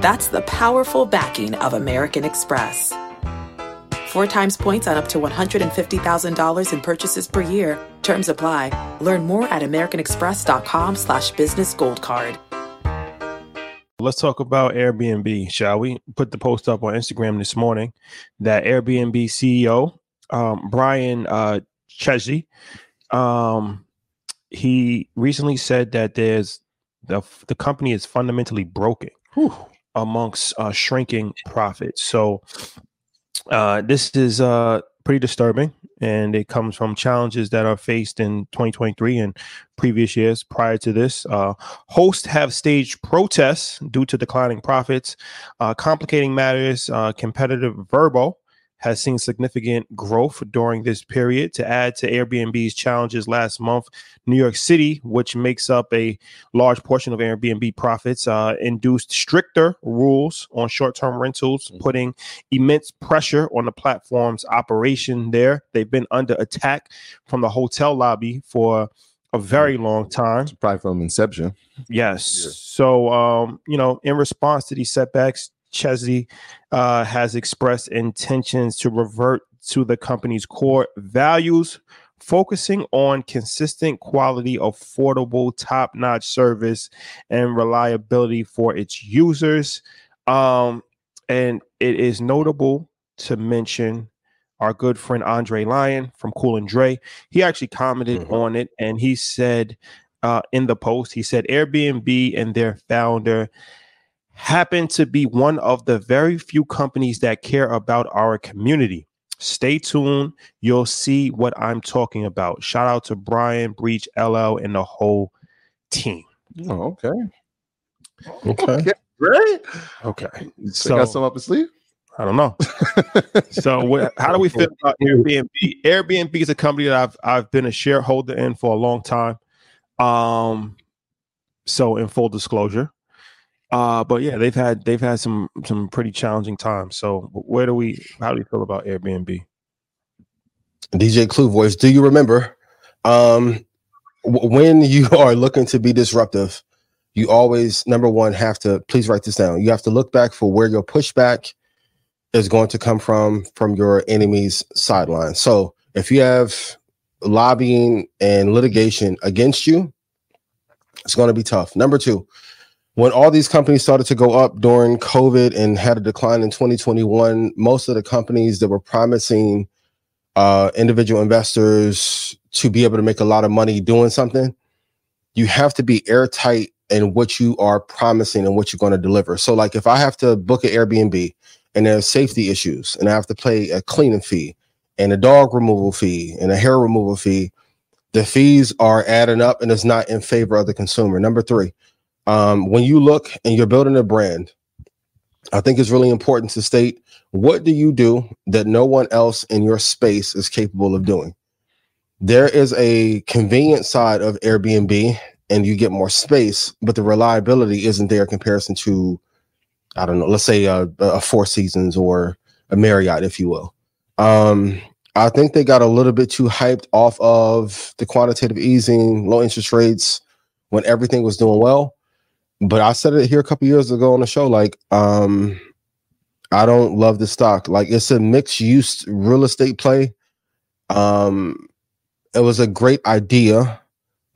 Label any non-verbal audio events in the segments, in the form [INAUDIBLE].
That's the powerful backing of American Express. Four times points on up to $150,000 in purchases per year. Terms apply. Learn more at americanexpress.com slash business gold card. Let's talk about Airbnb, shall we? Put the post up on Instagram this morning that Airbnb CEO, um, Brian uh, Chesky, um, he recently said that there's the, the company is fundamentally broken Whew. Amongst uh, shrinking profits. So uh, this is uh, pretty disturbing, and it comes from challenges that are faced in 2023 and previous years prior to this. Uh, hosts have staged protests due to declining profits, uh, complicating matters. Uh, competitive Vrbo has seen significant growth during this period. To add to Airbnb's challenges last month, New York City, which makes up a large portion of Airbnb profits, uh, induced stricter rules on short term rentals, mm-hmm. putting immense pressure on the platform's operation there. They've been under attack from the hotel lobby for a very mm-hmm. long time. Probably from inception. Yes. Yeah. So, um, you know, in response to these setbacks, Chesky uh, has expressed intentions to revert to the company's core values, focusing on consistent quality, affordable, top notch service, and reliability for its users. Um, and it is notable to mention our good friend Andre Lyon from Cool and Dre. He actually commented mm-hmm. on it and he said uh, in the post, he said Airbnb and their founder happen to be one of the very few companies that care about our community. Stay tuned. You'll see what I'm talking about. Shout out to Brian Breach, LL, and the whole team. Oh, okay. Okay. okay. Great. Okay. So, so got some up his sleeve? I don't know. [LAUGHS] so, how do we feel about Airbnb? Airbnb is a company that I've I've been a shareholder in for a long time. Um, so in full disclosure, uh, but yeah, they've had they've had some some pretty challenging times. So where do we how do you feel about Airbnb? DJ Clue voice, do you remember um when you [LAUGHS] are looking to be disruptive, you always number one have to please write this down. You have to look back for where your pushback is going to come from from your enemy's sideline. So if you have lobbying and litigation against you, it's going to be tough. Number two, when all these companies started to go up during COVID and had a decline in 2021, most of the companies that were promising uh, individual investors to be able to make a lot of money doing something, you have to be airtight in what you are promising and what you're going to deliver. So, like if I have to book an Airbnb and there's safety issues and I have to pay a cleaning fee and a dog removal fee and a hair removal fee, the fees are adding up and it's not in favor of the consumer. Number three, um, when you look and you're building a brand, I think it's really important to state what do you do that no one else in your space is capable of doing? There is a convenient side of Airbnb and you get more space, but the reliability isn't there in comparison to, I don't know, let's say a, a Four Seasons or a Marriott, if you will. Um, I think they got a little bit too hyped off of the quantitative easing, low interest rates when everything was doing well. But I said it here a couple years ago on the show, like, um, I don't love the stock. Like it's a mixed use real estate play. Um, it was a great idea,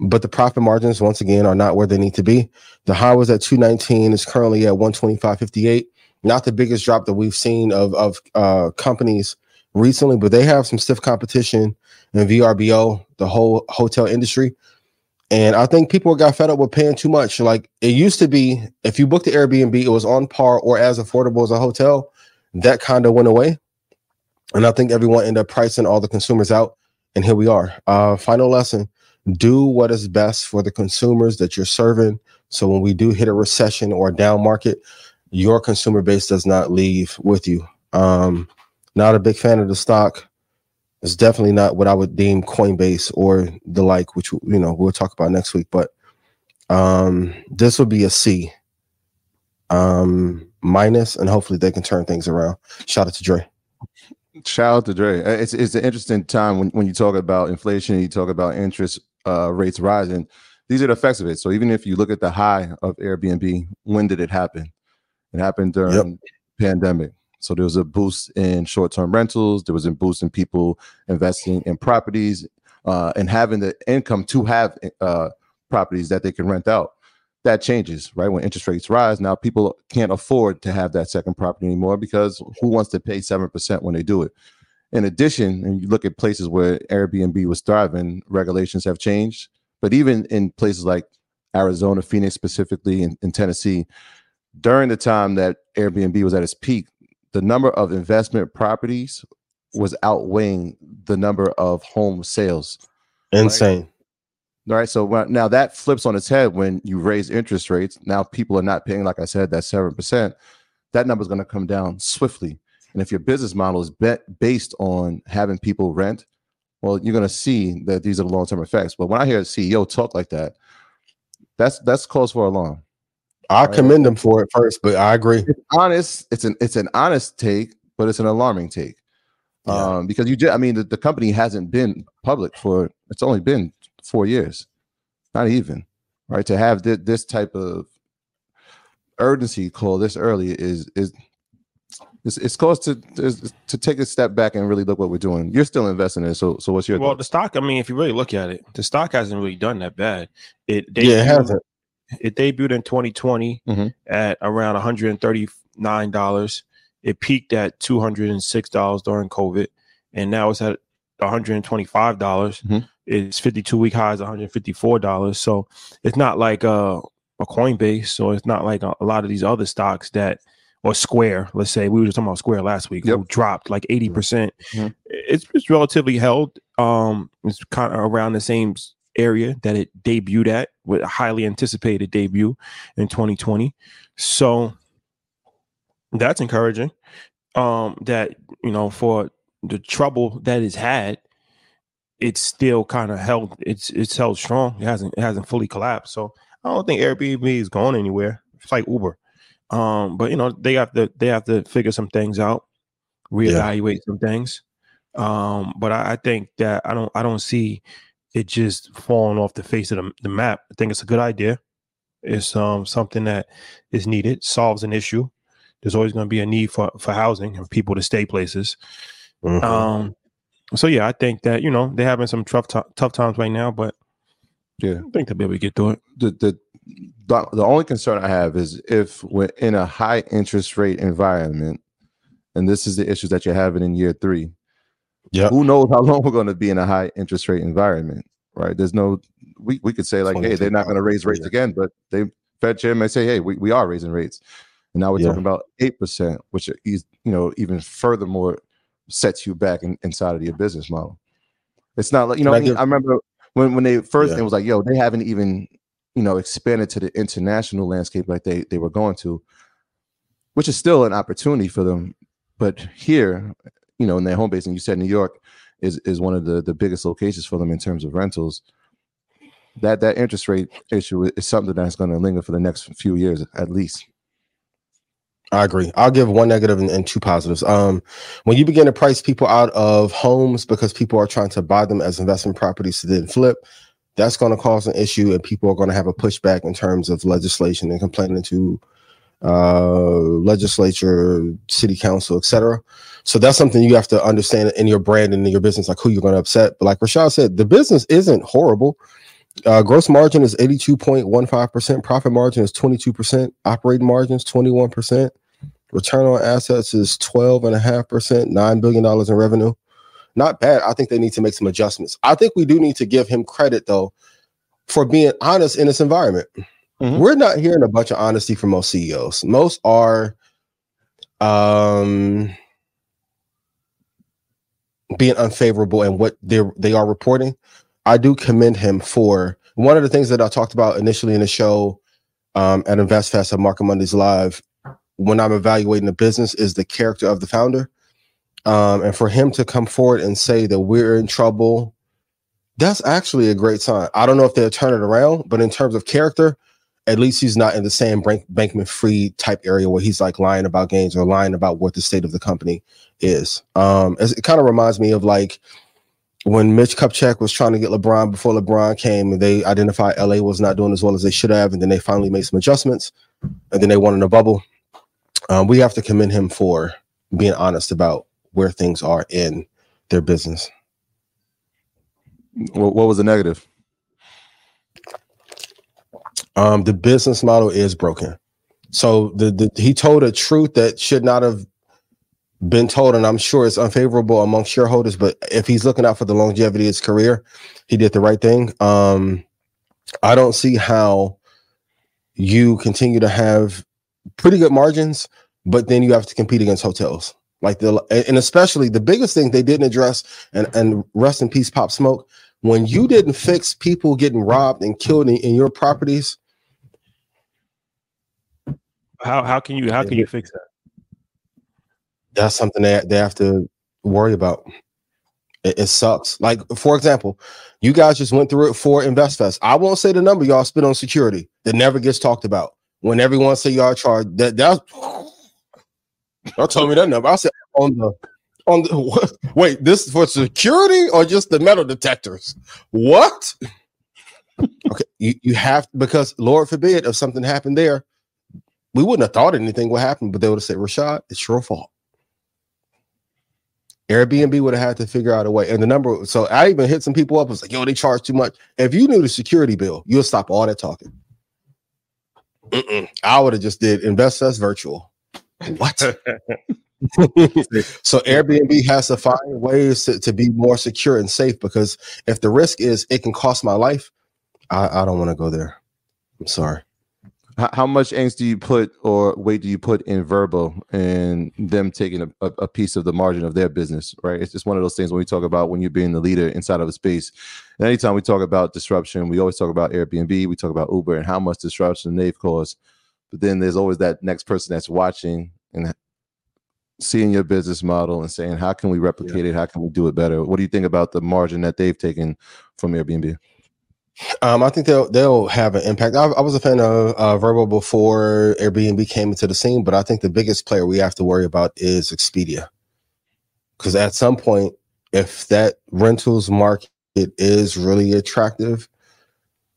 but the profit margins once again are not where they need to be. The high was at 219, is currently at 125.58. Not the biggest drop that we've seen of of uh, companies recently, but they have some stiff competition in VRBO, the whole hotel industry. And I think people got fed up with paying too much. Like it used to be, if you booked the Airbnb, it was on par or as affordable as a hotel. That kind of went away. And I think everyone ended up pricing all the consumers out. And here we are. Uh, final lesson do what is best for the consumers that you're serving. So when we do hit a recession or a down market, your consumer base does not leave with you. Um, not a big fan of the stock. It's definitely not what I would deem Coinbase or the like, which you know we'll talk about next week. But um, this would be a C um, minus, and hopefully they can turn things around. Shout out to Dre. Shout out to Dre. Uh, it's it's an interesting time when, when you talk about inflation, you talk about interest uh, rates rising. These are the effects of it. So even if you look at the high of Airbnb, when did it happen? It happened during yep. pandemic. So there was a boost in short-term rentals. There was a boost in people investing in properties uh, and having the income to have uh, properties that they can rent out. That changes, right? When interest rates rise, now people can't afford to have that second property anymore because who wants to pay seven percent when they do it? In addition, and you look at places where Airbnb was thriving, regulations have changed. But even in places like Arizona, Phoenix specifically, in, in Tennessee, during the time that Airbnb was at its peak, the number of investment properties was outweighing the number of home sales. Insane. Right? right. So now that flips on its head when you raise interest rates. Now people are not paying, like I said, that 7%. That number is going to come down swiftly. And if your business model is bet based on having people rent, well, you're going to see that these are the long term effects. But when I hear a CEO talk like that, that's that's cause for alarm. I commend them for it first, but I agree. It's honest. It's an it's an honest take, but it's an alarming take. Yeah. Um, because you just, I mean, the, the company hasn't been public for it's only been four years, not even right. To have th- this type of urgency call this early is is it's, it's caused to to take a step back and really look what we're doing. You're still investing in it, so so what's your well? The stock, I mean, if you really look at it, the stock hasn't really done that bad. It yeah, it hasn't. It debuted in 2020 mm-hmm. at around 139 dollars. It peaked at 206 dollars during COVID, and now it's at 125 dollars. Mm-hmm. Its 52 week high is 154 dollars. So it's not like a, a Coinbase, so it's not like a, a, lot of these other stocks that, or Square. Let's say we were just talking about Square last week, yep. who dropped like 80 percent. Mm-hmm. It's, it's relatively held. Um, it's kind of around the same area that it debuted at with a highly anticipated debut in 2020. So that's encouraging. Um, that you know, for the trouble that it's had, it's still kind of held. It's it's held strong. It hasn't it hasn't fully collapsed. So I don't think Airbnb is going anywhere. It's like Uber. Um, but you know they have to they have to figure some things out, reevaluate yeah. some things. Um, but I, I think that I don't I don't see it just falling off the face of the, the map. I think it's a good idea. It's um something that is needed, solves an issue. There's always going to be a need for for housing and people to stay places. Mm-hmm. Um, so yeah, I think that you know they're having some tough t- tough times right now, but Yeah. I think they'll be able to get through it. the the the, the only concern I have is if we're in a high interest rate environment, and this is the issues that you're having in year three. Yep. Who knows how long we're going to be in a high interest rate environment, right? There's no we we could say like, hey, they're not going to raise rates Yeah. again, but they Fed chair may say, hey, we, we are raising rates, and now we're Yeah. talking about eight percent, which is you know even furthermore sets you back in, inside of your business model. It's not like you know. Can I give- I remember when when they first Yeah. it was like, yo, they haven't even you know expanded to the international landscape like they they were going to, which is still an opportunity for them. But here, you know, in their home base, and you said New York is is one of the the biggest locations for them in terms of rentals. That that interest rate issue is something that's going to linger for the next few years at least. I agree. I'll give one negative and, and two positives. Um, when you begin to price people out of homes because people are trying to buy them as investment properties to then flip, that's going to cause an issue, and people are going to have a pushback in terms of legislation and complaining to uh, legislature, city council, etc. So that's something you have to understand in your brand and in your business, like who you're going to upset. But like Rashad said, the business isn't horrible. Uh, gross margin is 82.15%, profit margin is 22%, operating margin is 21%. Return on assets is 12.5%, $9 billion in revenue. Not bad. I think they need to make some adjustments. I think we do need to give him credit, though, for being honest in this environment. Mhm. We're not hearing a bunch of honesty from most CEOs. Most are um, being unfavorable and what they they are reporting. I do commend him for one of the things that I talked about initially in the show um, at InvestFest at Market Mondays Live when I'm evaluating the business is the character of the founder. Um, and for him to come forward and say that we're in trouble, that's actually a great sign. I don't know if they'll turn it around, but in terms of character, at least he's not in the same bank, Bankman-Fried type area where he's like lying about gains or lying about what the state of the company is. Um, it kind of reminds me of like when Mitch Kupchak was trying to get LeBron before LeBron came, and they identified LA was not doing as well as they should have, and then they finally made some adjustments, and then they won in a bubble. Um, we have to commend him for being honest about where things are in their business. What, what was the negative? Um, the business model is broken. So the, the he told a truth that should not have been told, and I'm sure it's unfavorable among shareholders. But if he's looking out for the longevity of his career, he did the right thing. Um, I don't see how you continue to have pretty good margins, but then you have to compete against hotels. Like the and especially the biggest thing they didn't address, and and rest in peace, Pop Smoke. When you didn't fix people getting robbed and killed in, in your properties, How how can you how can you fix that? that's something that they have to worry about. It, it sucks. Like for example, you guys just went through it for InvestFest. I won't say the number y'all spent on security that never gets talked about. When everyone say y'all charged that that [LAUGHS] y'all told me that number. I said on the on the what? [LAUGHS] Wait, this for security or just the metal detectors? What? okay, you, you have because Lord forbid if something happened there, we wouldn't have thought anything would happen, but they would have said, Rashad, it's your fault. Airbnb would have had to figure out a way. And the number, so I even hit some people up. I was like, yo, they charge too much. If you knew the security bill, you'll stop all that talking. Mm-mm. I would have just did InvestFest virtual. What? [LAUGHS] [LAUGHS] so Airbnb has to find ways to, to be more secure and safe because if the risk is it can cost my life, I, I don't want to go there. I'm sorry. How, how much angst do you put or weight do you put in VRBO and them taking a, a, a piece of the margin of their business, right? It's just one of those things when we talk about when you're being the leader inside of a space. And anytime we talk about disruption, we always talk about Airbnb, we talk about Uber and how much disruption they've caused. But then there's always that next person that's watching and seeing your business model and saying, how can we replicate it? How can we do it better? What do you think about the margin that they've taken from Airbnb? Um, I think they'll they'll have an impact. I, I was a fan of uh, VRBO before Airbnb came into the scene, but I think the biggest player we have to worry about is Expedia, because at some point, if that rentals market is really attractive,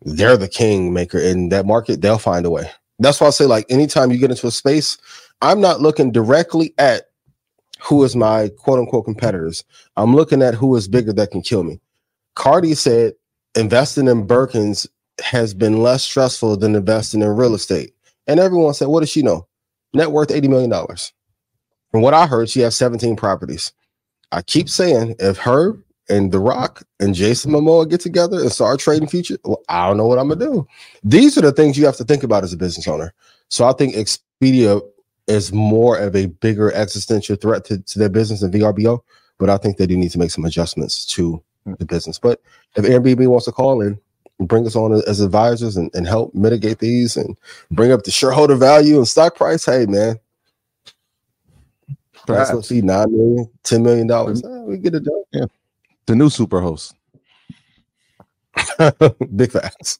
they're the king maker in that market. They'll find a way. That's why I say, like, anytime you get into a space, I'm not looking directly at who is my quote unquote competitors. I'm looking at who is bigger that can kill me. Cardi said investing in Birkins has been less stressful than investing in real estate. And everyone said, what does she know? Net worth $80 million. From what I heard, she has 17 properties. I keep saying if her and The Rock and Jason Momoa get together and start trading future, well, I don't know what I'm gonna do. These are the things you have to think about as a business owner. So I think Expedia is more of a bigger existential threat to, to their business than VRBO, but I think they do need to make some adjustments to the business. But if Airbnb wants to call in, bring us on as advisors and, and help mitigate these and bring up the shareholder value and stock price, hey man, let's see, nine million, ten million dollars. Mm-hmm. we get it done. Yeah. The new super host. [LAUGHS] Big facts.